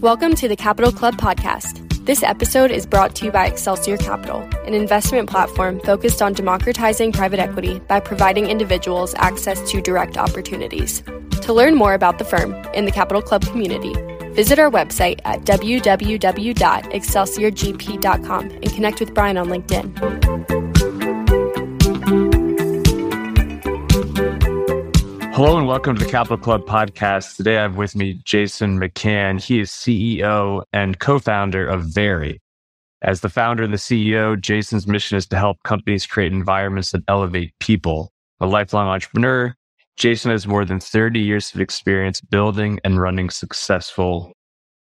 Welcome to the Capital Club podcast. This episode is brought to you by Excelsior Capital, an investment platform focused on democratizing private equity by providing individuals access to direct opportunities. To learn more about the firm and the Capital Club community, visit our website at www.excelsiorgp.com and connect with Brian on LinkedIn. Hello and welcome to the Capital Club podcast. Today I have with me Jason McCann. He is CEO and co-founder of Vari. As the founder and the CEO, Jason's mission is to help companies create environments that elevate people. A lifelong entrepreneur, Jason has more than 30 years of experience building and running successful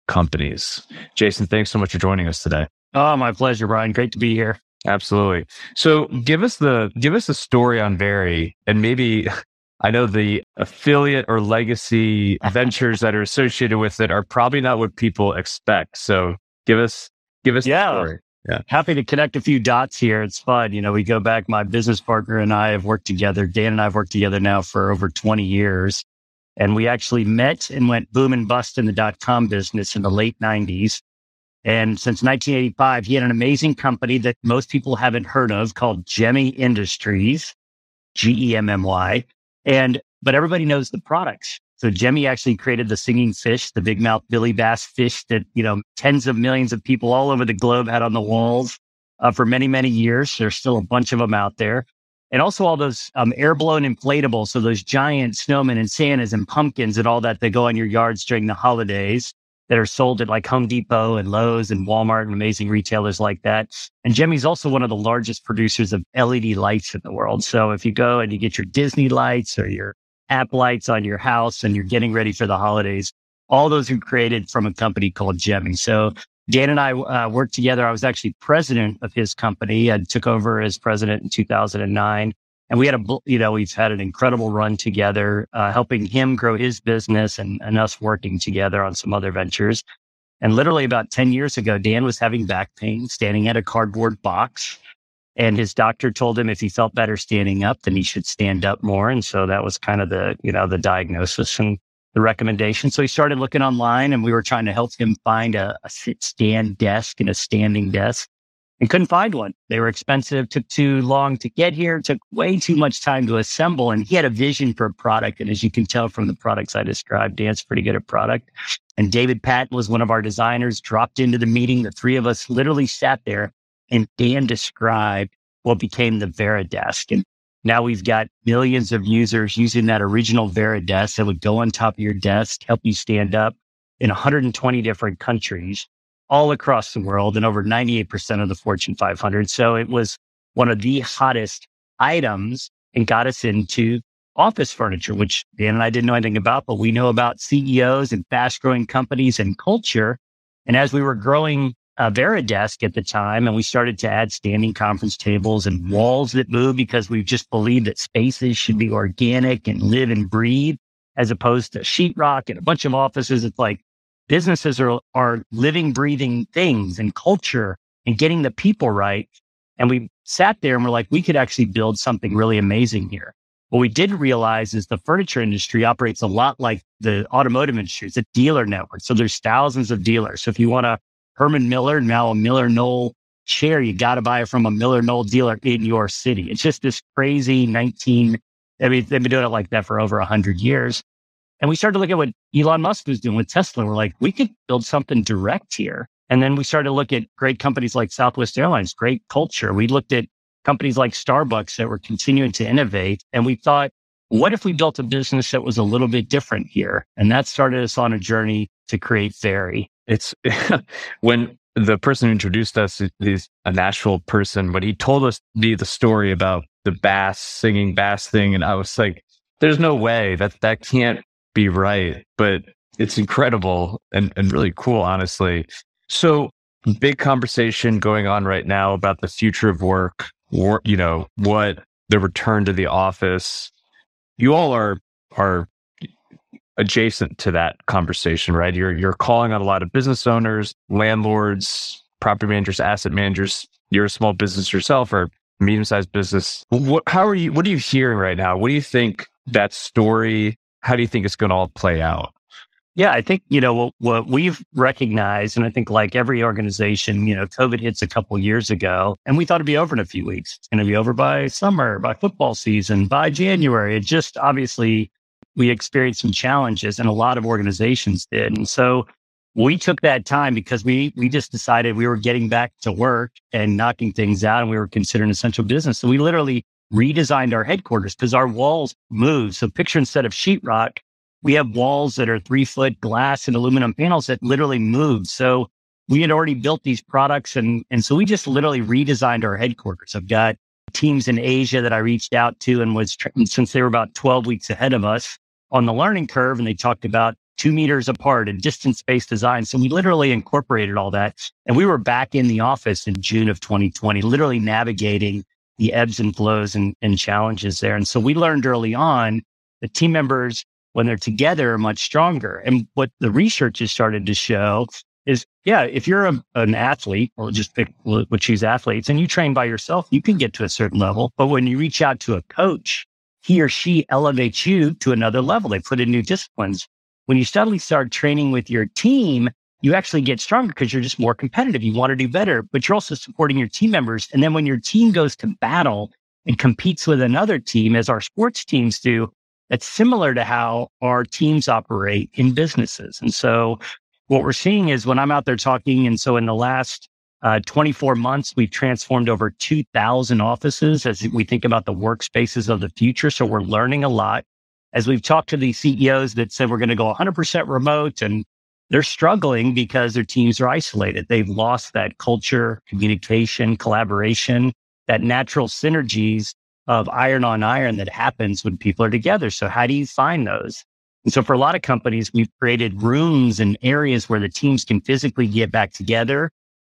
companies. Jason, thanks so much for joining us today. Oh, my pleasure, Brian. Great to be here. Absolutely. So give us the give us a story on Vari and maybe I know the affiliate or legacy ventures that are associated with it are probably not what people expect. So give us, give us yeah. Yeah. Happy to connect a few dots here. It's fun. You know, we go back, my business partner and I have worked together. Dan and I have worked together now for over 20 years. And we actually met and went boom and bust in the dot com business in the late 90s. And since 1985, he had an amazing company that most people haven't heard of called Gemmy Industries, G E M M Y. And, but everybody knows the products. So Gemmy actually created the singing fish, the big mouth Billy Bass fish that, you know, tens of millions of people all over the globe had on the walls uh, for many, many years. There's still a bunch of them out there. And also all those um, air blown inflatables. So those giant snowmen and Santas and pumpkins and all that that go on your yards during the holidays that are sold at like Home Depot and Lowe's and Walmart and amazing retailers like that. And Gemmy's also one of the largest producers of LED lights in the world. So if you go and you get your Disney lights or your app lights on your house and you're getting ready for the holidays, all those are created from a company called Gemmy. So Dan and I uh, worked together. I was actually president of his company. I took over as president in 2009. And we had a, you know, we've had an incredible run together, uh, helping him grow his business and, and us working together on some other ventures. And literally about 10 years ago, Dan was having back pain, standing at a cardboard box. And his doctor told him if he felt better standing up, then he should stand up more. And so that was kind of the, you know, the diagnosis and the recommendation. So he started looking online and we were trying to help him find a, a sit stand desk and a standing desk and couldn't find one. They were expensive, took too long to get here, took way too much time to assemble. And he had a vision for a product. And as you can tell from the products I described, Dan's pretty good at product. And David Patton was one of our designers, dropped into the meeting. The three of us literally sat there and Dan described what became the VariDesk. And now we've got millions of users using that original VariDesk that would go on top of your desk, help you stand up in 120 different countries all across the world and over 98% of the Fortune 500. So it was one of the hottest items and got us into office furniture, which Dan and I didn't know anything about, but we know about CEOs and fast growing companies and culture. And as we were growing a VariDesk at the time, and we started to add standing conference tables and walls that move because we just believed that spaces should be organic and live and breathe as opposed to sheetrock and a bunch of offices. It's like businesses are, are living, breathing things and culture and getting the people right. And we sat there and we're like, we could actually build something really amazing here. What we did realize is the furniture industry operates a lot like the automotive industry. It's a dealer network. So there's thousands of dealers. So if you want a Herman Miller, now a Miller Knoll chair, you got to buy it from a Miller Knoll dealer in your city. It's just this crazy 19, I mean, they've been doing it like that for over 100 years. And we started to look at what Elon Musk was doing with Tesla. We're like, we could build something direct here. And then we started to look at great companies like Southwest Airlines, great culture. We looked at companies like Starbucks that were continuing to innovate. And we thought, what if we built a business that was a little bit different here? And that started us on a journey to create Vari. It's when the person who introduced us is a Nashville person, but he told us the, the story about the bass singing bass thing. And I was like, there's no way that that can't be right, but it's incredible and, and really cool, honestly. So, big conversation going on right now about the future of work, or, you know, what the return to the office. You all are are adjacent to that conversation, right? You're you're calling on a lot of business owners, landlords, property managers, asset managers. You're a small business yourself or medium sized business. What, how are you? What are you hearing right now? What do you think that story how do you think it's going to all play out? Yeah, I think, you know, what, what, we've recognized, and I think like every organization, you know, COVID hits a couple years ago and we thought it'd be over in a few weeks. It's going to be over by summer, by football season, by January. It just obviously we experienced some challenges and a lot of organizations did. And so we took that time because we, we just decided we were getting back to work and knocking things out and we were considered an essential business. So we literally redesigned our headquarters because our walls move. So picture instead of sheetrock, we have walls that are three foot glass and aluminum panels that literally move. So we had already built these products and, and so we just literally redesigned our headquarters. I've got teams in Asia that I reached out to and was, since they were about 12 weeks ahead of us on the learning curve and they talked about two meters apart and distance based design. So we literally incorporated all that and we were back in the office in June of 2020, literally navigating the ebbs and flows and, and challenges there. And so we learned early on that team members, when they're together, are much stronger. And what the research has started to show is, yeah, if you're a, an athlete, or just pick, we'll, choose athletes, and you train by yourself, you can get to a certain level. But when you reach out to a coach, he or she elevates you to another level. They put in new disciplines. When you suddenly start training with your team, you actually get stronger because you're just more competitive. You want to do better, but you're also supporting your team members. And then when your team goes to battle and competes with another team, as our sports teams do, that's similar to how our teams operate in businesses. And so what we're seeing is when I'm out there talking, and so in the last uh, 24 months, we've transformed over 2,000 offices as we think about the workspaces of the future. So we're learning a lot. As we've talked to these CEOs that said we're going to go 100% remote and they're struggling because their teams are isolated. They've lost that culture, communication, collaboration, that natural synergies of iron on iron that happens when people are together. So how do you find those? And so for a lot of companies, we've created rooms and areas where the teams can physically get back together,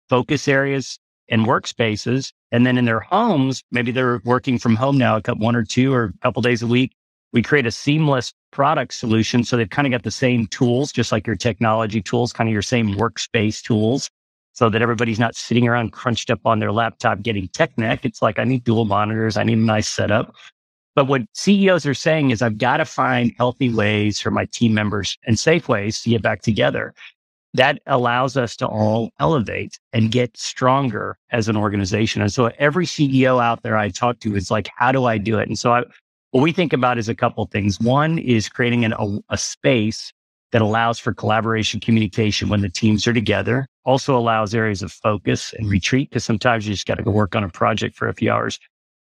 focus areas and workspaces. And then in their homes, maybe they're working from home now, a couple, one or two or a couple days a week we create a seamless product solution. So they've kind of got the same tools, just like your technology tools, kind of your same workspace tools so that everybody's not sitting around crunched up on their laptop getting tech neck. It's like, I need dual monitors. I need a nice setup. But what CEOs are saying is I've got to find healthy ways for my team members and safe ways to get back together. That allows us to all elevate and get stronger as an organization. And so every CEO out there I talk to is like, how do I do it? And so I, what we think about is a couple things. One is creating an, a, a space that allows for collaboration, communication when the teams are together. Also allows areas of focus and retreat because sometimes you just got to go work on a project for a few hours.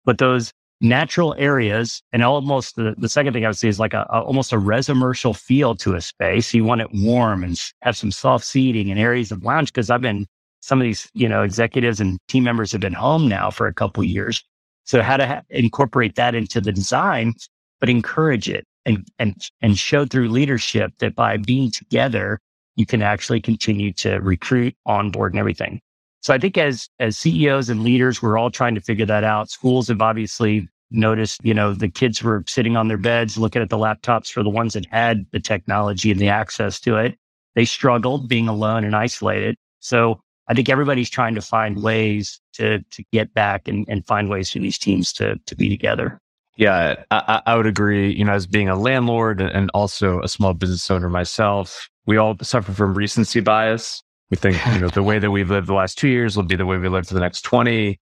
But those natural areas and almost the, the second thing I would say is like a, a, almost a residential feel to a space. You want it warm and have some soft seating and areas of lounge because I've been some of these, you know, executives and team members have been home now for a couple years. So how to ha- incorporate that into the design, but encourage it and, and, and show through leadership that by being together, you can actually continue to recruit, onboard, and everything. So I think as as CEOs and leaders, we're all trying to figure that out. Schools have obviously noticed, you know, the kids were sitting on their beds looking at the laptops for the ones that had the technology and the access to it. They struggled being alone and isolated. So I think everybody's trying to find ways to to get back and, and find ways for these teams to to be together. Yeah, I, I would agree. You know, as being a landlord and also a small business owner myself, we all suffer from recency bias. We think, you know, the way that we've lived the last two years will be the way we live for the next 20.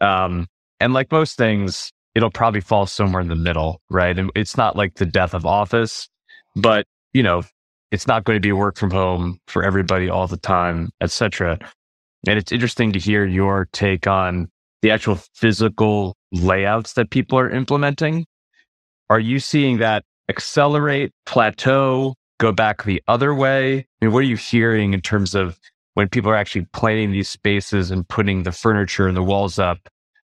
Um, and like most things, it'll probably fall somewhere in the middle, right? And it's not like the death of office, but, you know, it's not going to be work from home for everybody all the time, etc. And it's interesting to hear your take on the actual physical layouts that people are implementing. Are you seeing that accelerate, plateau, go back the other way? I mean, what are you hearing in terms of when people are actually planning these spaces and putting the furniture and the walls up?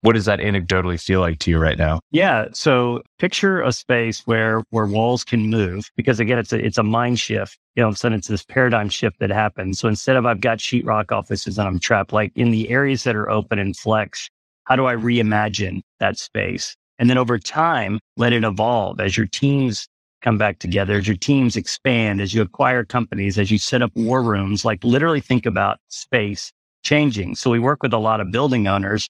What does that anecdotally feel like to you right now? Yeah. So picture a space where where walls can move because again, it's a it's a mind shift. You know, so it's this paradigm shift that happens. So instead of I've got sheetrock offices and I'm trapped, like in the areas that are open and flex, how do I reimagine that space? And then over time, let it evolve as your teams come back together, as your teams expand, as you acquire companies, as you set up war rooms, like literally think about space changing. So we work with a lot of building owners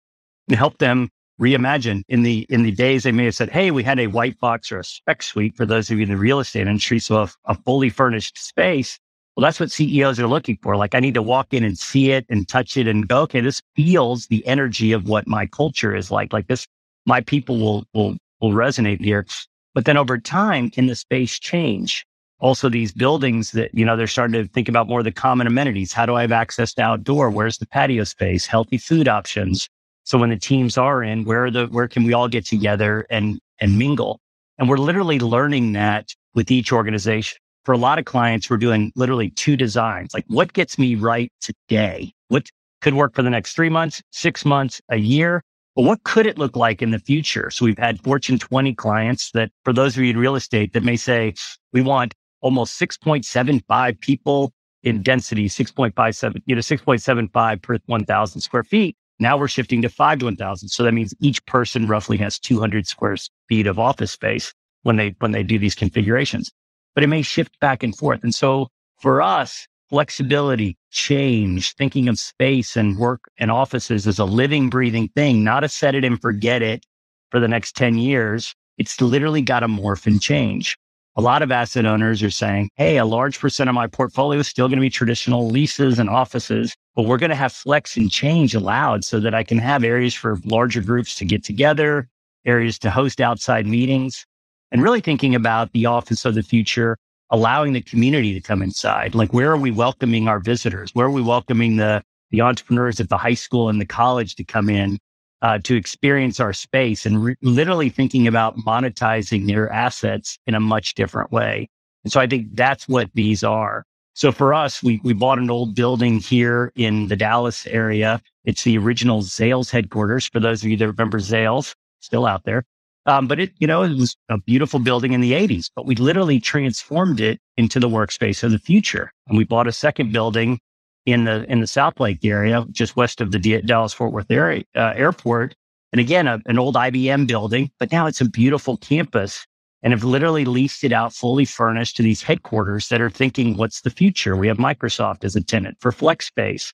help them reimagine in the in the days they may have said, Hey, we had a white box or a spec suite for those of you in the real estate industry. So a, a fully furnished space. Well, that's what CEOs are looking for. Like I need to walk in and see it and touch it and go, okay, this feels the energy of what my culture is like. Like this, my people will will will resonate here. But then over time, can the space change? Also, these buildings that, you know, they're starting to think about more of the common amenities. How do I have access to outdoor? Where's the patio space? Healthy food options. So when the teams are in, where the, where can we all get together and, and mingle? And we're literally learning that with each organization. For a lot of clients, we're doing literally two designs. Like what gets me right today? What could work for the next three months, six months, a year? But what could it look like in the future? So we've had Fortune 20 clients that for those of you in real estate that may say, we want almost 6.75 people in density, 6.57, you know, 6.75 per 1000 square feet. Now we're shifting to five to 1000. So that means each person roughly has 200 square feet of office space when they, when they do these configurations, but it may shift back and forth. And so for us, flexibility, change, thinking of space and work and offices as a living, breathing thing, not a set it and forget it for the next 10 years. It's literally got to morph and change. A lot of asset owners are saying, Hey, a large percent of my portfolio is still going to be traditional leases and offices, but we're going to have flex and change allowed so that I can have areas for larger groups to get together, areas to host outside meetings and really thinking about the office of the future allowing the community to come inside. Like, where are we welcoming our visitors? Where are we welcoming the, the entrepreneurs at the high school and the college to come in uh, to experience our space and re- literally thinking about monetizing their assets in a much different way. And so I think that's what these are. So for us, we, we bought an old building here in the Dallas area. It's the original Zales headquarters. For those of you that remember Zales, still out there. Um, but it, you know, it was a beautiful building in the 80s, but we literally transformed it into the workspace of the future. And we bought a second building in the in the Southlake area, just west of the Dallas Fort Worth area, uh, airport. And again, a, an old IBM building, but now it's a beautiful campus and have literally leased it out fully furnished to these headquarters that are thinking, what's the future? We have Microsoft as a tenant for flex space.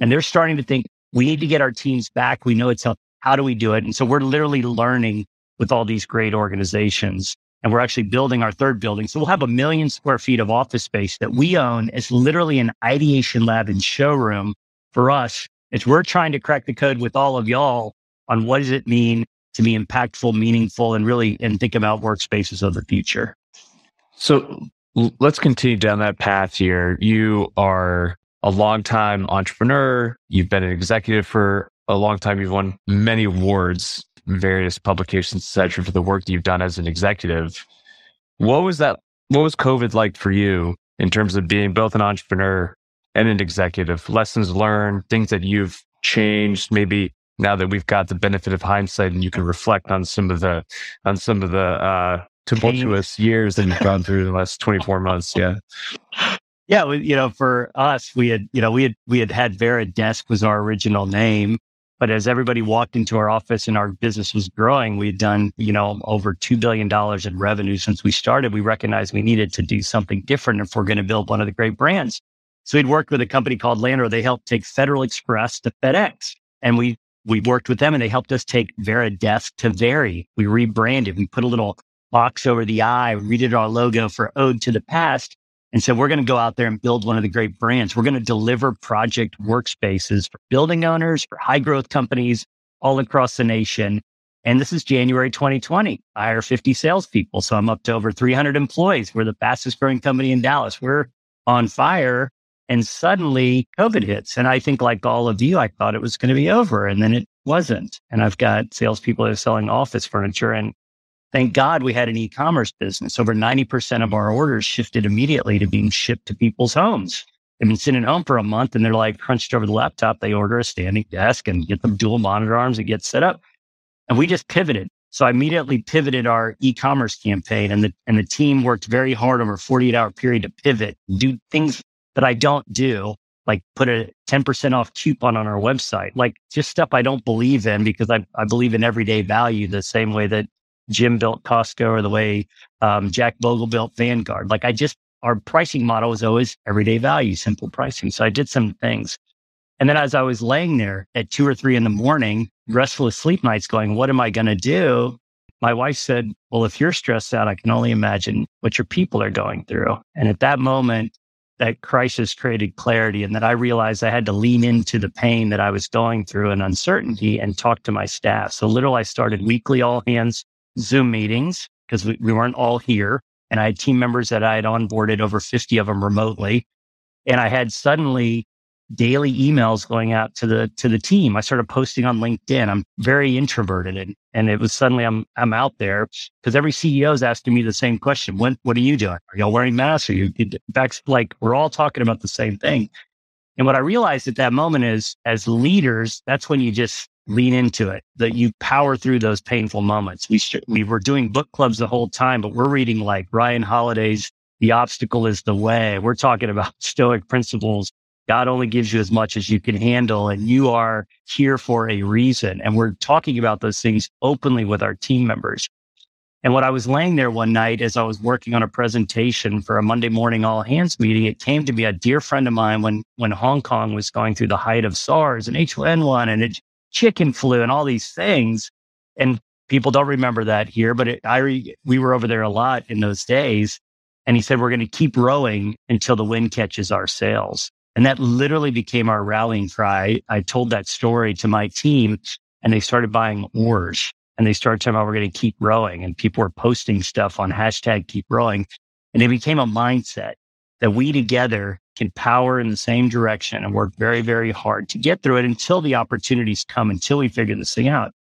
And they're starting to think, we need to get our teams back. We know it's how do we do it? And so we're literally learning with all these great organizations. And we're actually building our third building. So we'll have a million square feet of office space that we own It's literally an ideation lab and showroom for us It's we're trying to crack the code with all of y'all on what does it mean to be impactful, meaningful, and really and think about workspaces of the future. So let's continue down that path here. You are a long-time entrepreneur. You've been an executive for a long time. You've won many awards various publications, etc., for the work that you've done as an executive. What was that? What was COVID like for you in terms of being both an entrepreneur and an executive? Lessons learned, things that you've changed, maybe now that we've got the benefit of hindsight and you can reflect on some of the on some of the uh tumultuous years that you've gone through the last 24 months. Yeah. Yeah, you know, for us, we had, you know, we had we had had VariDesk was our original name, but as everybody walked into our office and our business was growing, we had done, you know, over two billion dollars in revenue since we started. We recognized we needed to do something different if we're going to build one of the great brands. So we'd worked with a company called Landor. They helped take Federal Express to FedEx, and we we worked with them, and they helped us take VariDesk to Vari. We rebranded. We put a little box over the eye, redid our logo for Ode to the Past and so we're going to go out there and build one of the great brands. We're going to deliver project workspaces for building owners, for high growth companies all across the nation. And this is January 2020. I hire 50 salespeople. So I'm up to over 300 employees. We're the fastest growing company in Dallas. We're on fire. And suddenly COVID hits. And I think like all of you, I thought it was going to be over and then it wasn't. And I've got salespeople that are selling office furniture and Thank God we had an e-commerce business. Over 90% of our orders shifted immediately to being shipped to people's homes. They've been sitting home for a month and they're like crunched over the laptop. They order a standing desk and get them dual monitor arms and get set up. And we just pivoted. So I immediately pivoted our e-commerce campaign and the, and the team worked very hard over a 48 hour period to pivot, do things that I don't do, like put a 10% off coupon on our website, like just stuff I don't believe in because I, I believe in everyday value the same way that Jim built Costco or the way um, Jack Bogle built Vanguard. Like I just, our pricing model was always everyday value, simple pricing. So I did some things. And then as I was laying there at two or three in the morning, restless sleep nights going, what am I going to do? My wife said, well, if you're stressed out, I can only imagine what your people are going through. And at that moment, that crisis created clarity and that I realized I had to lean into the pain that I was going through and uncertainty and talk to my staff. So literally I started weekly all hands Zoom meetings because we, we weren't all here. And I had team members that I had onboarded over 50 of them remotely. And I had suddenly daily emails going out to the to the team. I started posting on LinkedIn. I'm very introverted and, and it was suddenly I'm I'm out there because every CEO is asking me the same question. When what are you doing? Are y'all wearing masks? Are you back like we're all talking about the same thing. And what I realized at that moment is as leaders, that's when you just lean into it, that you power through those painful moments. We, sh- we were doing book clubs the whole time, but we're reading like Ryan Holiday's The Obstacle is the Way. We're talking about stoic principles. God only gives you as much as you can handle and you are here for a reason. And we're talking about those things openly with our team members. And what I was laying there one night as I was working on a presentation for a Monday morning all hands meeting, it came to me a dear friend of mine when, when Hong Kong was going through the height of SARS and H1N1 and it, chicken flu and all these things. And people don't remember that here, but it, I re, we were over there a lot in those days. And he said, we're going to keep rowing until the wind catches our sails. And that literally became our rallying cry. I told that story to my team and they started buying oars and they started talking about we're going to keep rowing and people were posting stuff on hashtag keep rowing. And it became a mindset that we together can power in the same direction and work very, very hard to get through it until the opportunities come, until we figure this thing out.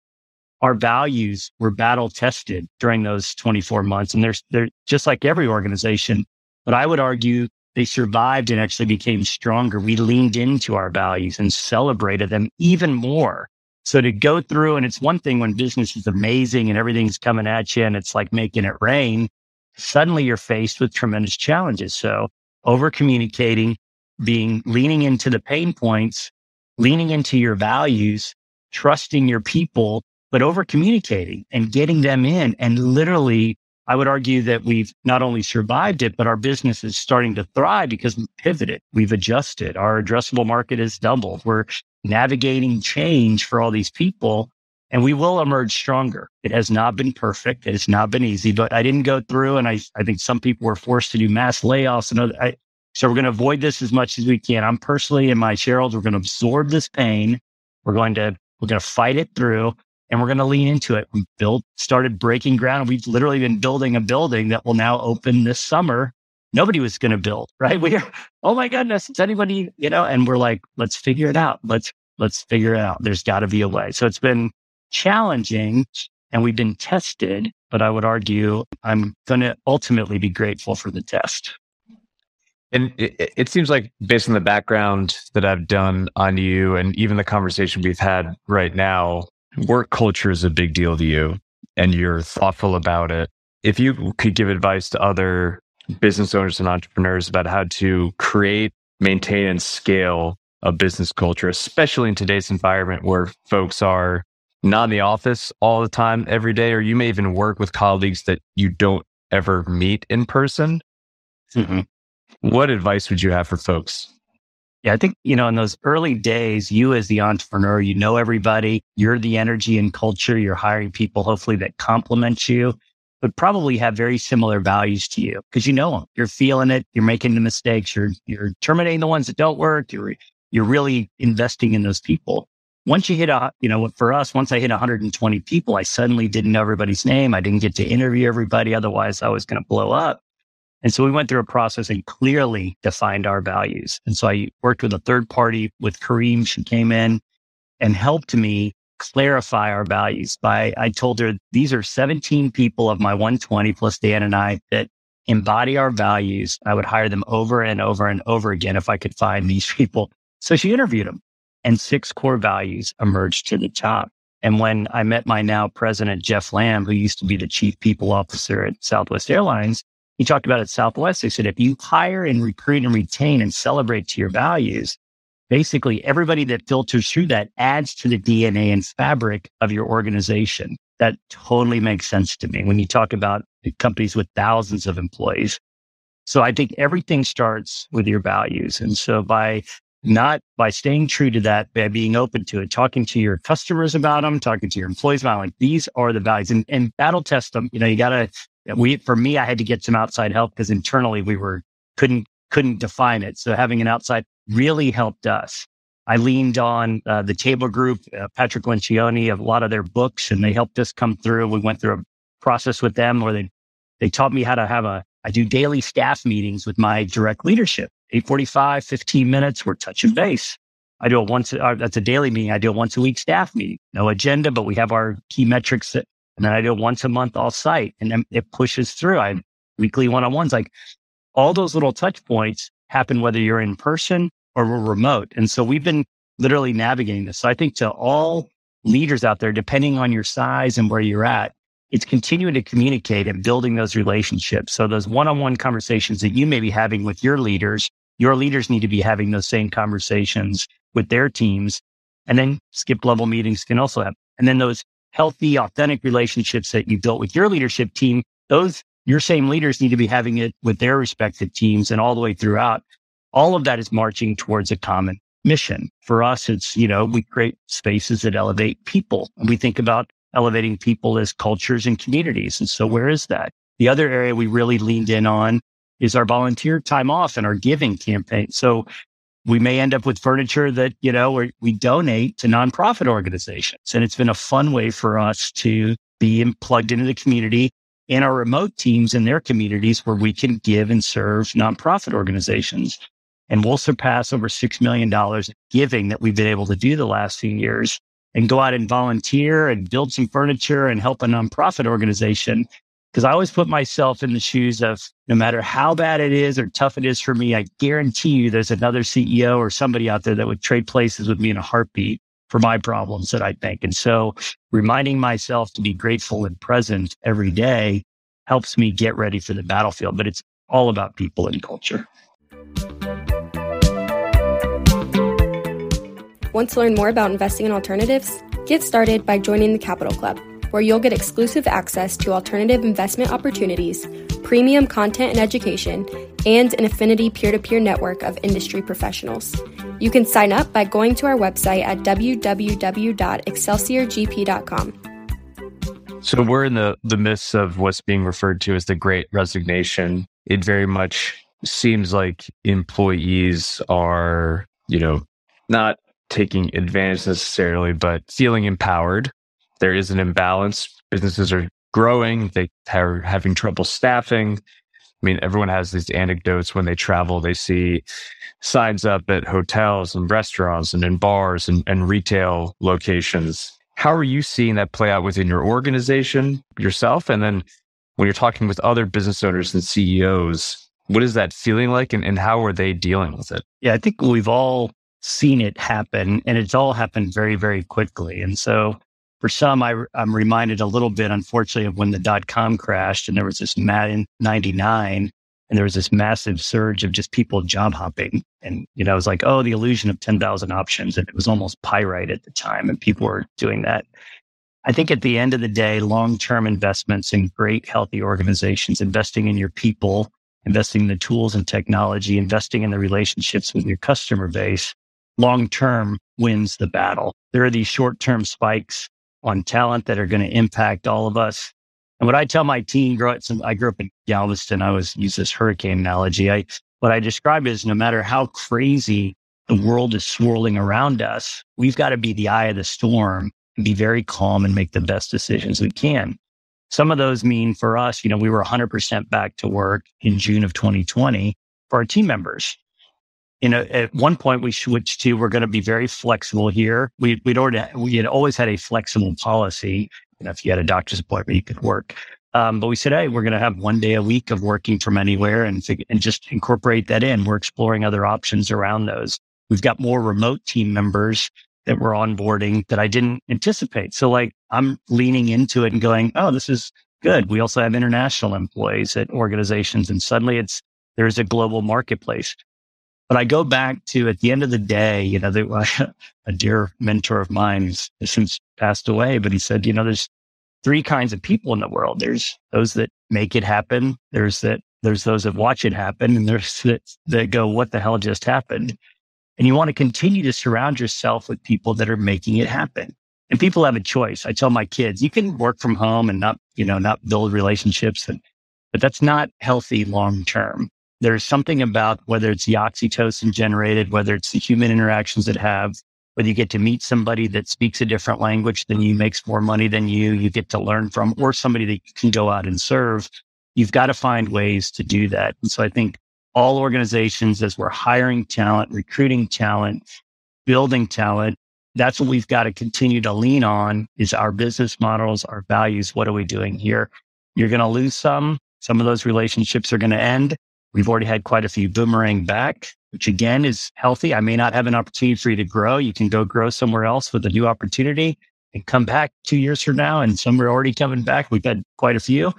Our values were battle tested during those 24 months. And they're, they're just like every organization, but I would argue they survived and actually became stronger. We leaned into our values and celebrated them even more. So to go through, and it's one thing when business is amazing and everything's coming at you and it's like making it rain. Suddenly you're faced with tremendous challenges. So over communicating, being leaning into the pain points, leaning into your values, trusting your people, but over communicating and getting them in. And literally, I would argue that we've not only survived it, but our business is starting to thrive because we pivoted. We've adjusted. Our addressable market has doubled. We're navigating change for all these people and we will emerge stronger. It has not been perfect. It has not been easy, but I didn't go through. And I, I think some people were forced to do mass layoffs and other, I, so we're going to avoid this as much as we can. I'm personally and my shareholders, we're going to absorb this pain. We're going to, we're going to fight it through and we're going to lean into it. We built, started breaking ground. We've literally been building a building that will now open this summer. Nobody was going to build, right? We're, oh my goodness, is anybody, you know, and we're like, let's figure it out. Let's, let's figure it out. There's got to be a way. So it's been challenging and we've been tested, but I would argue I'm going to ultimately be grateful for the test. And it, it, seems like, based on the background that I've done on you and even the conversation we've had right now, work culture is a big deal to you and you're thoughtful about it. If you could give advice to other business owners and entrepreneurs about how to create, maintain, and scale a business culture, especially in today's environment where folks are not in the office all the time every day, or you may even work with colleagues that you don't ever meet in person. Mm-hmm. What advice would you have for folks? Yeah, I think, you know, in those early days, you as the entrepreneur, you know everybody, you're the energy and culture, you're hiring people, hopefully that complement you, but probably have very similar values to you because you know them. You're feeling it, you're making the mistakes, you're you're terminating the ones that don't work, you're you're really investing in those people. Once you hit a, you know, for us, once I hit 120 people, I suddenly didn't know everybody's name. I didn't get to interview everybody. Otherwise, I was going to blow up. And so we went through a process and clearly defined our values. And so I worked with a third party with Kareem. She came in and helped me clarify our values by, I told her these are 17 people of my 120 plus Dan and I that embody our values. I would hire them over and over and over again if I could find these people. So she interviewed them and six core values emerged to the top. And when I met my now president, Jeff Lamb, who used to be the chief people officer at Southwest Airlines, he talked about at Southwest. They said, if you hire and recruit and retain and celebrate to your values, basically everybody that filters through that adds to the DNA and fabric of your organization. That totally makes sense to me when you talk about companies with thousands of employees. So I think everything starts with your values. And so by not by staying true to that, by being open to it, talking to your customers about them, talking to your employees about them, like these are the values and, and battle test them. You know, you got to we, for me, I had to get some outside help because internally we were, couldn't, couldn't define it. So having an outside really helped us. I leaned on uh, the table group, uh, Patrick Lencioni, of a lot of their books, and they helped us come through. We went through a process with them where they, they taught me how to have a, I do daily staff meetings with my direct leadership, 845, 15 minutes. We're touching base. I do a once, uh, that's a daily meeting. I do a once a week staff meeting, no agenda, but we have our key metrics that and then I do it once a month all site and then it pushes through. I weekly one on ones, like all those little touch points happen whether you're in person or we're remote. And so we've been literally navigating this. So I think to all leaders out there, depending on your size and where you're at, it's continuing to communicate and building those relationships. So those one-on-one conversations that you may be having with your leaders, your leaders need to be having those same conversations with their teams. And then skip level meetings can also happen. And then those healthy, authentic relationships that you built with your leadership team, those your same leaders need to be having it with their respective teams and all the way throughout. All of that is marching towards a common mission. For us, it's, you know, we create spaces that elevate people. And we think about elevating people as cultures and communities. And so where is that? The other area we really leaned in on is our volunteer time off and our giving campaign. So we may end up with furniture that, you know, we donate to nonprofit organizations. And it's been a fun way for us to be plugged into the community and our remote teams in their communities where we can give and serve nonprofit organizations. And we'll surpass over $6 million giving that we've been able to do the last few years and go out and volunteer and build some furniture and help a nonprofit organization because I always put myself in the shoes of no matter how bad it is or tough it is for me, I guarantee you there's another CEO or somebody out there that would trade places with me in a heartbeat for my problems that I think. And so reminding myself to be grateful and present every day helps me get ready for the battlefield. But it's all about people and culture. Want to learn more about investing in alternatives? Get started by joining the Capital Club where you'll get exclusive access to alternative investment opportunities, premium content and education, and an affinity peer to peer network of industry professionals. You can sign up by going to our website at www.excelsiorgp.com. So we're in the, the midst of what's being referred to as the great resignation. It very much seems like employees are, you know, not taking advantage necessarily, but feeling empowered there is an imbalance. Businesses are growing, they are having trouble staffing. I mean, everyone has these anecdotes when they travel, they see signs up at hotels and restaurants and in bars and, and retail locations. How are you seeing that play out within your organization yourself? And then when you're talking with other business owners and CEOs, what is that feeling like and, and how are they dealing with it? Yeah, I think we've all seen it happen and it's all happened very, very quickly. And so for some, I, am reminded a little bit, unfortunately, of when the dot com crashed and there was this mad 99. And there was this massive surge of just people job hopping. And, you know, it was like, oh, the illusion of 10,000 options. And it was almost pyrite at the time. And people were doing that. I think at the end of the day, long term investments in great, healthy organizations, investing in your people, investing in the tools and technology, investing in the relationships with your customer base, long term wins the battle. There are these short term spikes on talent that are going to impact all of us. And what I tell my team, grow up, I grew up in Galveston. I always use this hurricane analogy. I, what I describe is no matter how crazy the world is swirling around us, we've got to be the eye of the storm and be very calm and make the best decisions we can. Some of those mean for us, you know, we were 100% back to work in June of 2020 for our team members. You know, at one point we switched to we're going to be very flexible here. We, we'd already we had always had a flexible policy you know, if you had a doctor's appointment, you could work. Um, but we said, hey, we're going to have one day a week of working from anywhere and, and just incorporate that in. We're exploring other options around those. We've got more remote team members that we're onboarding that I didn't anticipate. So like I'm leaning into it and going, oh, this is good. We also have international employees at organizations and suddenly it's, there's a global marketplace. But I go back to at the end of the day, you know, the, a dear mentor of mine who's since passed away, but he said, you know, there's three kinds of people in the world. There's those that make it happen. There's that, there's those that watch it happen and there's that, that go, what the hell just happened? And you want to continue to surround yourself with people that are making it happen. And people have a choice. I tell my kids, you can work from home and not, you know, not build relationships, and, but that's not healthy long term there's something about whether it's the oxytocin generated, whether it's the human interactions that have, whether you get to meet somebody that speaks a different language than you, makes more money than you, you get to learn from, or somebody that you can go out and serve. You've got to find ways to do that. And so I think all organizations, as we're hiring talent, recruiting talent, building talent, that's what we've got to continue to lean on is our business models, our values. What are we doing here? You're going to lose some. Some of those relationships are going to end. We've already had quite a few boomerang back, which again is healthy. I may not have an opportunity for you to grow. You can go grow somewhere else with a new opportunity and come back two years from now. And some are already coming back. We've had quite a few.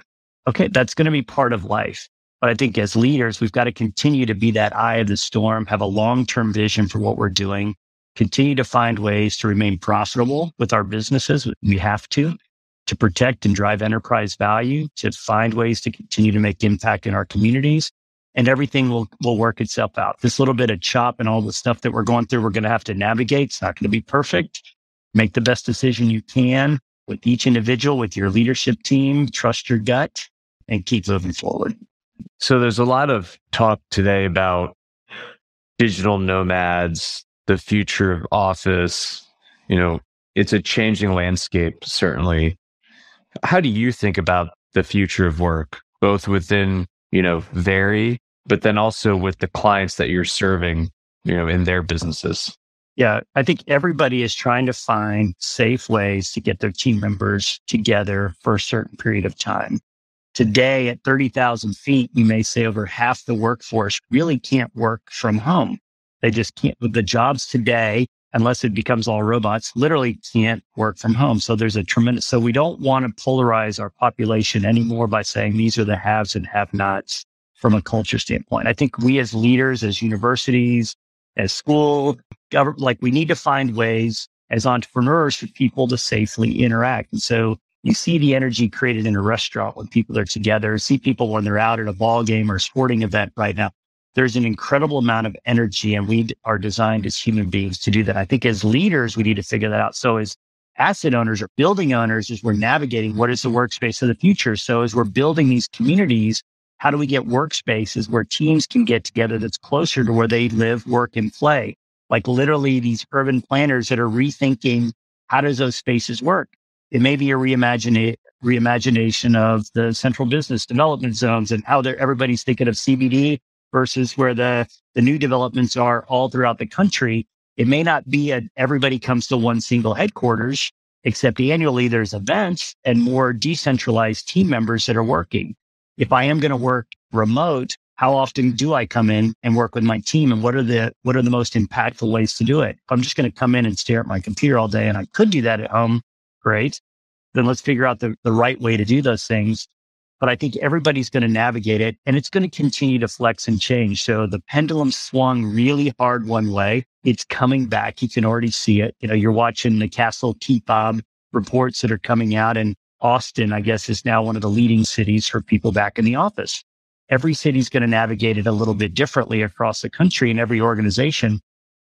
Okay. That's going to be part of life. But I think as leaders, we've got to continue to be that eye of the storm, have a long term vision for what we're doing, continue to find ways to remain profitable with our businesses. We have to, to protect and drive enterprise value, to find ways to continue to make impact in our communities and everything will, will work itself out. This little bit of chop and all the stuff that we're going through, we're going to have to navigate. It's not going to be perfect. Make the best decision you can with each individual, with your leadership team, trust your gut and keep moving forward. So there's a lot of talk today about digital nomads, the future of office. You know, it's a changing landscape, certainly. How do you think about the future of work, both within, you know, Vari but then also with the clients that you're serving, you know, in their businesses. Yeah, I think everybody is trying to find safe ways to get their team members together for a certain period of time. Today, at 30,000 feet, you may say over half the workforce really can't work from home. They just can't, the jobs today, unless it becomes all robots, literally can't work from home. So there's a tremendous, so we don't want to polarize our population anymore by saying these are the haves and have nots from a culture standpoint. I think we as leaders, as universities, as school, government, like we need to find ways as entrepreneurs for people to safely interact. And so you see the energy created in a restaurant when people are together, see people when they're out at a ball game or a sporting event right now. There's an incredible amount of energy and we are designed as human beings to do that. I think as leaders, we need to figure that out. So as asset owners or building owners, as we're navigating what is the workspace of the future. So as we're building these communities, how do we get workspaces where teams can get together that's closer to where they live, work, and play? Like literally these urban planners that are rethinking how does those spaces work? It may be a reimagine, reimagination of the central business development zones and how everybody's thinking of CBD versus where the, the new developments are all throughout the country. It may not be a everybody comes to one single headquarters, except annually there's events and more decentralized team members that are working if I am going to work remote, how often do I come in and work with my team and what are the what are the most impactful ways to do it? If I'm just going to come in and stare at my computer all day and I could do that at home, great. Then let's figure out the, the right way to do those things. but I think everybody's going to navigate it and it's going to continue to flex and change. So the pendulum swung really hard one way. It's coming back. You can already see it. You know, you're watching the Kastle KeyFob reports that are coming out and Austin, I guess, is now one of the leading cities for people back in the office. Every city's going to navigate it a little bit differently across the country and every organization.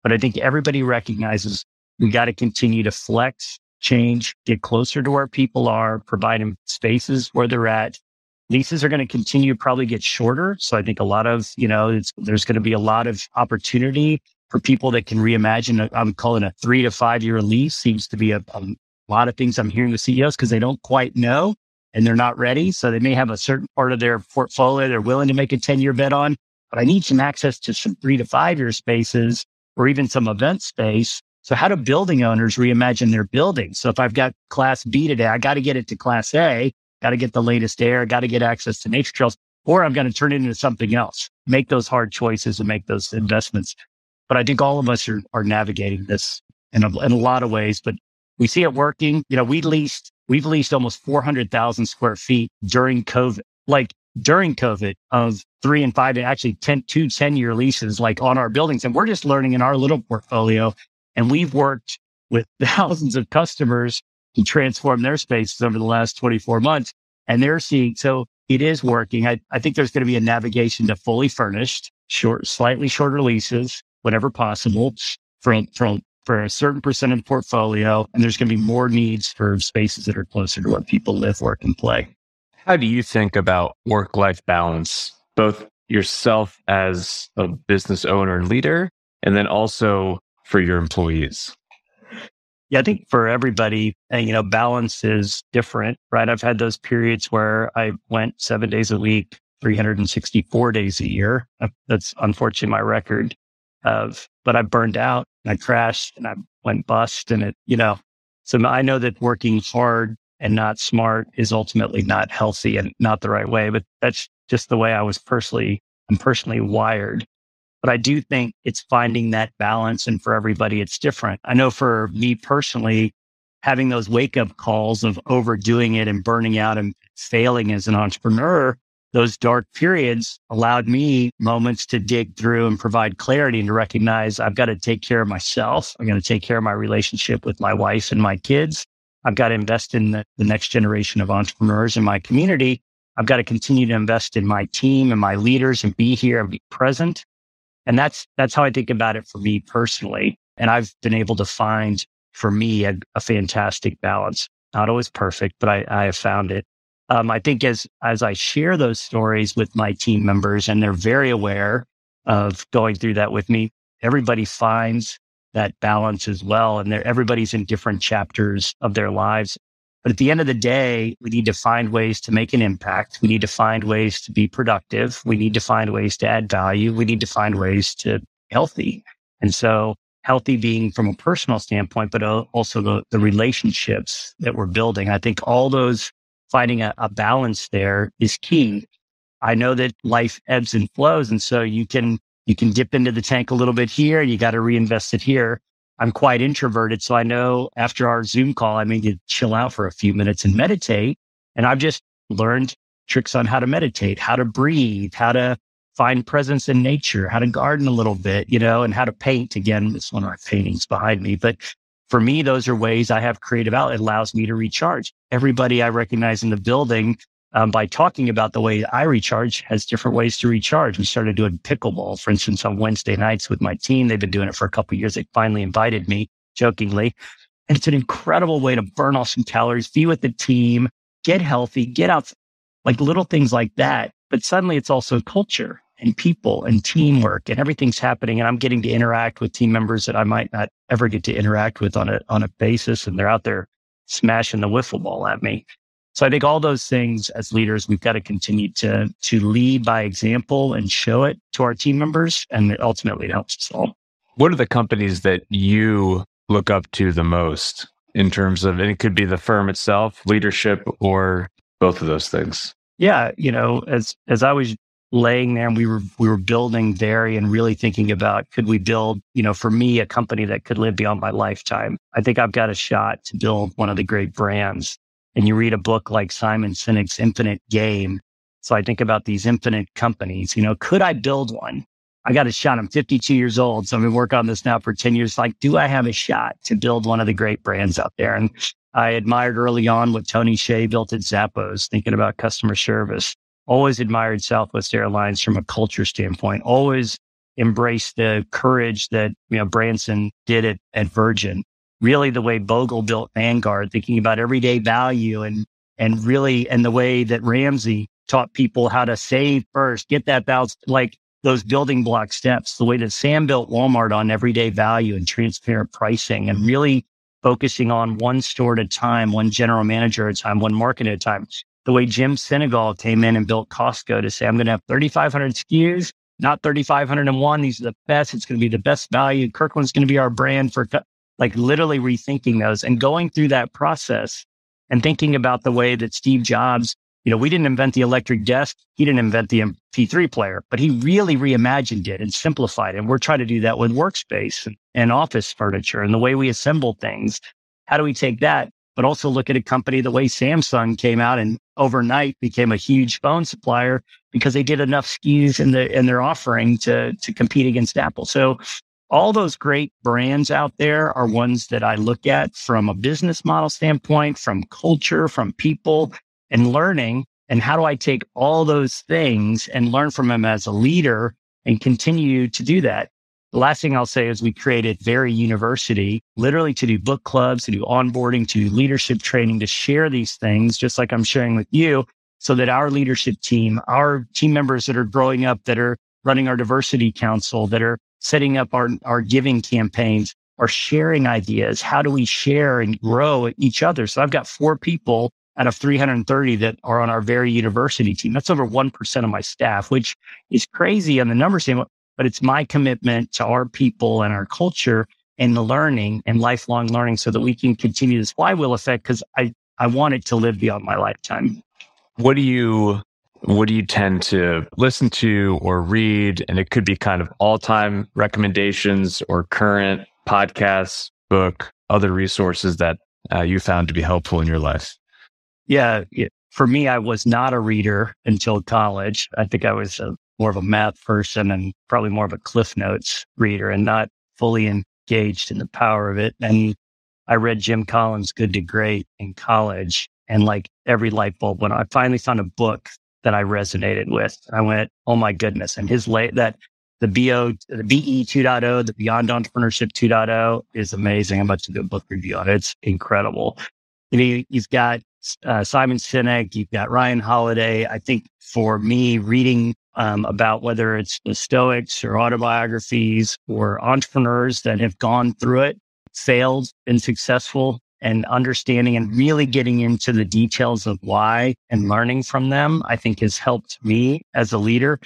But I think everybody recognizes we got to continue to flex, change, get closer to where people are, provide them spaces where they're at. Leases are going to continue probably get shorter. So I think a lot of, you know, there's going to be a lot of opportunity for people that can reimagine. I'm calling a three to five year lease seems to be a, a lot of things I'm hearing with CEOs because they don't quite know and they're not ready. So they may have a certain part of their portfolio they're willing to make a 10 year bet on, but I need some access to some three to five year spaces or even some event space. So how do building owners reimagine their building? So if I've got class B today, I got to get it to class A, got to get the latest air, got to get access to nature trails, or I'm going to turn it into something else, make those hard choices and make those investments. But I think all of us are, are navigating this in a, in a lot of ways, but we see it working. You know, we leased, we've leased almost 400,000 square feet during COVID, like during COVID of three and five, and actually 10, two 10 year leases, like on our buildings. And we're just learning in our little portfolio. And we've worked with thousands of customers to transform their spaces over the last 24 months. And they're seeing, so it is working. I, I think there's going to be a navigation to fully furnished, short, slightly shorter leases, whenever possible from, from for a certain percent of the portfolio. And there's going to be more needs for spaces that are closer to where people live, work, and play. How do you think about work life balance, both yourself as a business owner and leader, and then also for your employees? Yeah, I think for everybody, uh, you know, balance is different, right? I've had those periods where I went seven days a week, 364 days a year. Uh, that's unfortunately my record of, but I burned out and I crashed and I went bust and it, you know, so I know that working hard and not smart is ultimately not healthy and not the right way, but that's just the way I was personally, I'm personally wired. But I do think it's finding that balance. And for everybody, it's different. I know for me personally, having those wake up calls of overdoing it and burning out and failing as an entrepreneur those dark periods allowed me moments to dig through and provide clarity and to recognize I've got to take care of myself. I'm going to take care of my relationship with my wife and my kids. I've got to invest in the, the next generation of entrepreneurs in my community. I've got to continue to invest in my team and my leaders and be here and be present. And that's, that's how I think about it for me personally. And I've been able to find for me a, a fantastic balance. Not always perfect, but I, I have found it um, I think as as I share those stories with my team members, and they're very aware of going through that with me, everybody finds that balance as well, and everybody's in different chapters of their lives. But at the end of the day, we need to find ways to make an impact. We need to find ways to be productive. We need to find ways to add value. We need to find ways to healthy. And so healthy being from a personal standpoint, but also the, the relationships that we're building. I think all those finding a, a balance there is key. I know that life ebbs and flows. And so you can, you can dip into the tank a little bit here. You got to reinvest it here. I'm quite introverted. So I know after our Zoom call, I need to chill out for a few minutes and meditate. And I've just learned tricks on how to meditate, how to breathe, how to find presence in nature, how to garden a little bit, you know, and how to paint. Again, it's one of my paintings behind me, but for me, those are ways I have creative outlet. It allows me to recharge. Everybody I recognize in the building, um, by talking about the way I recharge, has different ways to recharge. We started doing pickleball, for instance, on Wednesday nights with my team. They've been doing it for a couple years. They finally invited me, jokingly, and it's an incredible way to burn off some calories, be with the team, get healthy, get out, like little things like that. But suddenly, it's also culture and people and teamwork and everything's happening and I'm getting to interact with team members that I might not ever get to interact with on a on a basis and they're out there smashing the wiffle ball at me. So I think all those things as leaders we've got to continue to to lead by example and show it to our team members and ultimately it helps us all. What are the companies that you look up to the most in terms of and it could be the firm itself, leadership or both of those things? Yeah, you know, as as I was laying there and we were we were building Vari and really thinking about could we build, you know, for me a company that could live beyond my lifetime. I think I've got a shot to build one of the great brands and you read a book like Simon Sinek's Infinite Game. So I think about these infinite companies. You know, could I build one? I got a shot. I'm 52 years old. So I've been working on this now for 10 years. Like, do I have a shot to build one of the great brands out there? And I admired early on what Tony Hsieh built at Zappos, thinking about customer service. Always admired Southwest Airlines from a culture standpoint. Always embraced the courage that, you know, Branson did at, at Virgin. Really the way Bogle built Vanguard, thinking about everyday value and, and really, and the way that Ramsey taught people how to save first, get that balance, like those building block steps, the way that Sam built Walmart on everyday value and transparent pricing and really focusing on one store at a time, one general manager at a time, one market at a time. The way Jim Sinegal came in and built Costco to say, I'm going to have 3,500 SKUs, not 3,501. These are the best. It's going to be the best value. Kirkland's going to be our brand for like literally rethinking those and going through that process and thinking about the way that Steve Jobs you know, we didn't invent the electric desk. He didn't invent the MP3 player, but he really reimagined it and simplified it. And we're trying to do that with workspace and, office furniture and the way we assemble things. How do we take that, but also look at a company the way Samsung came out and overnight became a huge phone supplier because they did enough SKUs in the in their offering to to compete against Apple. So all those great brands out there are ones that I look at from a business model standpoint, from culture, from people, and learning. And how do I take all those things and learn from them as a leader and continue to do that? The last thing I'll say is we created Vari University, literally to do book clubs, to do onboarding, to do leadership training, to share these things, just like I'm sharing with you, so that our leadership team, our team members that are growing up, that are running our diversity council, that are setting up our, our giving campaigns, are sharing ideas. How do we share and grow each other? So I've got four people out of 330 that are on our Vari University team. That's over 1% of my staff, which is crazy on the numbers standpoint, but it's my commitment to our people and our culture and the learning and lifelong learning so that we can continue this flywheel effect because I, I want it to live beyond my lifetime. What do you what do you tend to listen to or read? And it could be kind of all time recommendations or current podcasts, book, other resources that uh, you found to be helpful in your life. Yeah, for me, I was not a reader until college. I think I was a, more of a math person and probably more of a Cliff Notes reader and not fully engaged in the power of it. And I read Jim Collins' Good to Great in college. And like every light bulb, when I finally found a book that I resonated with, I went, oh my goodness. And his late that the BO, the BE 2.0, the Beyond Entrepreneurship 2.0 is amazing. I'm about to do a book review on it. It's incredible. And he, he's got uh, Simon Sinek, you've got Ryan Holiday. I think for me, reading um, about whether it's the Stoics or autobiographies or entrepreneurs that have gone through it, failed, been successful, and understanding and really getting into the details of why and learning from them, I think has helped me as a leader.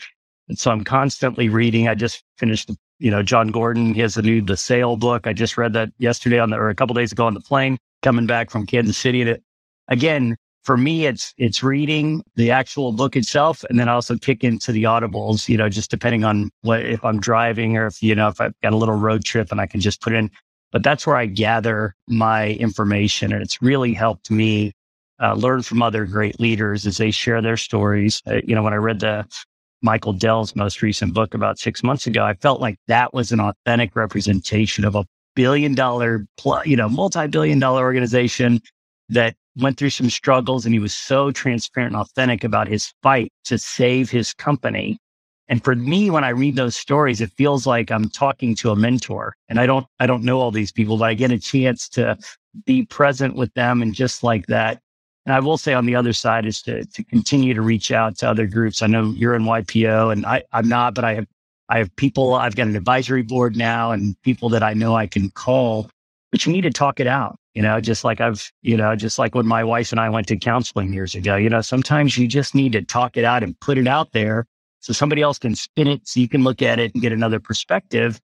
And so I'm constantly reading. I just finished, you know, Jon Gordon. He has a new The Sale book. I just read that yesterday on the, or a couple days ago on the plane coming back from Kansas City. And it again, for me, it's, it's reading the actual book itself and then I also kick into the audibles, you know, just depending on what, if I'm driving or if, you know, if I've got a little road trip and I can just put in, but that's where I gather my information. And it's really helped me uh, learn from other great leaders as they share their stories. Uh, you know, when I read the Michael Dell's most recent book about six months ago, I felt like that was an authentic representation of a billion dollar, plus, you know, multi-billion dollar organization that went through some struggles and he was so transparent and authentic about his fight to save his company. And for me, when I read those stories, it feels like I'm talking to a mentor and I don't, I don't know all these people, but I get a chance to be present with them and just like that. And I will say on the other side is to, to continue to reach out to other groups. I know you're in YPO and I, I'm not, but I have, I have people, I've got an advisory board now and people that I know I can call, but you need to talk it out you know, just like I've, you know, just like when my wife and I went to counseling years ago, you know, sometimes you just need to talk it out and put it out there so somebody else can spin it so you can look at it and get another perspective.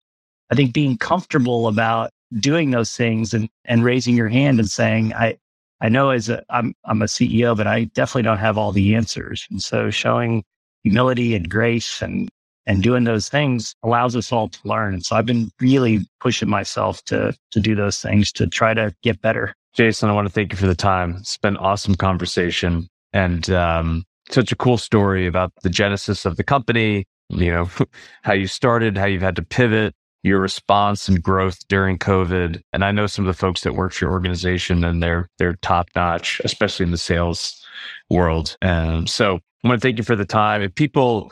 I think being comfortable about doing those things and, and raising your hand and saying, I, I know as a, I'm, I'm a CEO, but I definitely don't have all the answers. And so showing humility and grace and and doing those things allows us all to learn. And so I've been really pushing myself to, to do those things to try to get better. Jason, I want to thank you for the time. It's been awesome conversation and um, such a cool story about the genesis of the company, you know, how you started, how you've had to pivot, your response and growth during COVID. And I know some of the folks that work for your organization and they're they're top notch, especially in the sales world. And so I want to thank you for the time. If people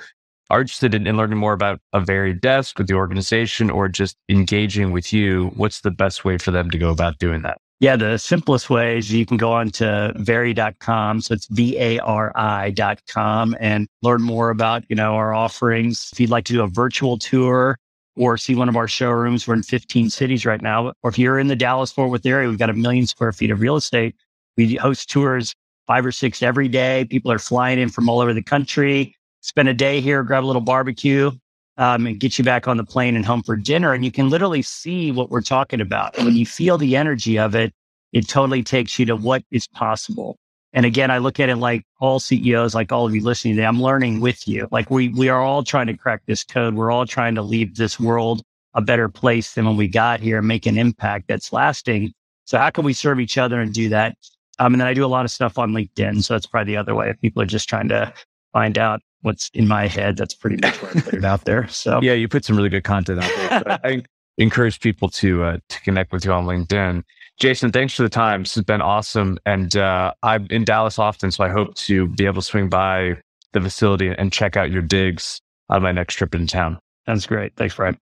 are interested in, in learning more about a VariDesk with the organization or just engaging with you, what's the best way for them to go about doing that? Yeah, the simplest way is you can go on to vari.com. So it's V-A-R-I.com and learn more about, you know, our offerings. If you'd like to do a virtual tour or see one of our showrooms, we're in 15 cities right now. Or if you're in the Dallas Fort Worth area, we've got a million square feet of real estate. We host tours five or six every day. People are flying in from all over the country, spend a day here, grab a little barbecue, um, and get you back on the plane and home for dinner. And you can literally see what we're talking about. And when you feel the energy of it, it totally takes you to what is possible. And again, I look at it like all CEOs, like all of you listening today, I'm learning with you. Like we, we are all trying to crack this code. We're all trying to leave this world a better place than when we got here and make an impact that's lasting. So how can we serve each other and do that? Um, and then I do a lot of stuff on LinkedIn. So that's probably the other way if people are just trying to find out what's in my head. That's pretty much where I put it out there. So yeah, you put some really good content out there. I encourage people to uh, to connect with you on LinkedIn. Jason, thanks for the time. This has been awesome, and uh, I'm in Dallas often, so I hope to be able to swing by the facility and check out your digs on my next trip in town. Sounds great. Thanks, Brad.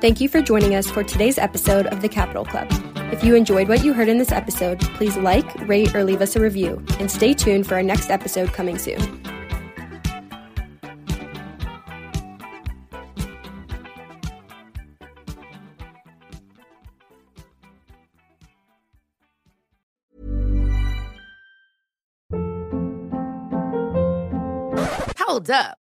Thank you for joining us for today's episode of the Capital Club. If you enjoyed what you heard in this episode, please like, rate, or leave us a review, and stay tuned for our next episode coming soon. Hold up.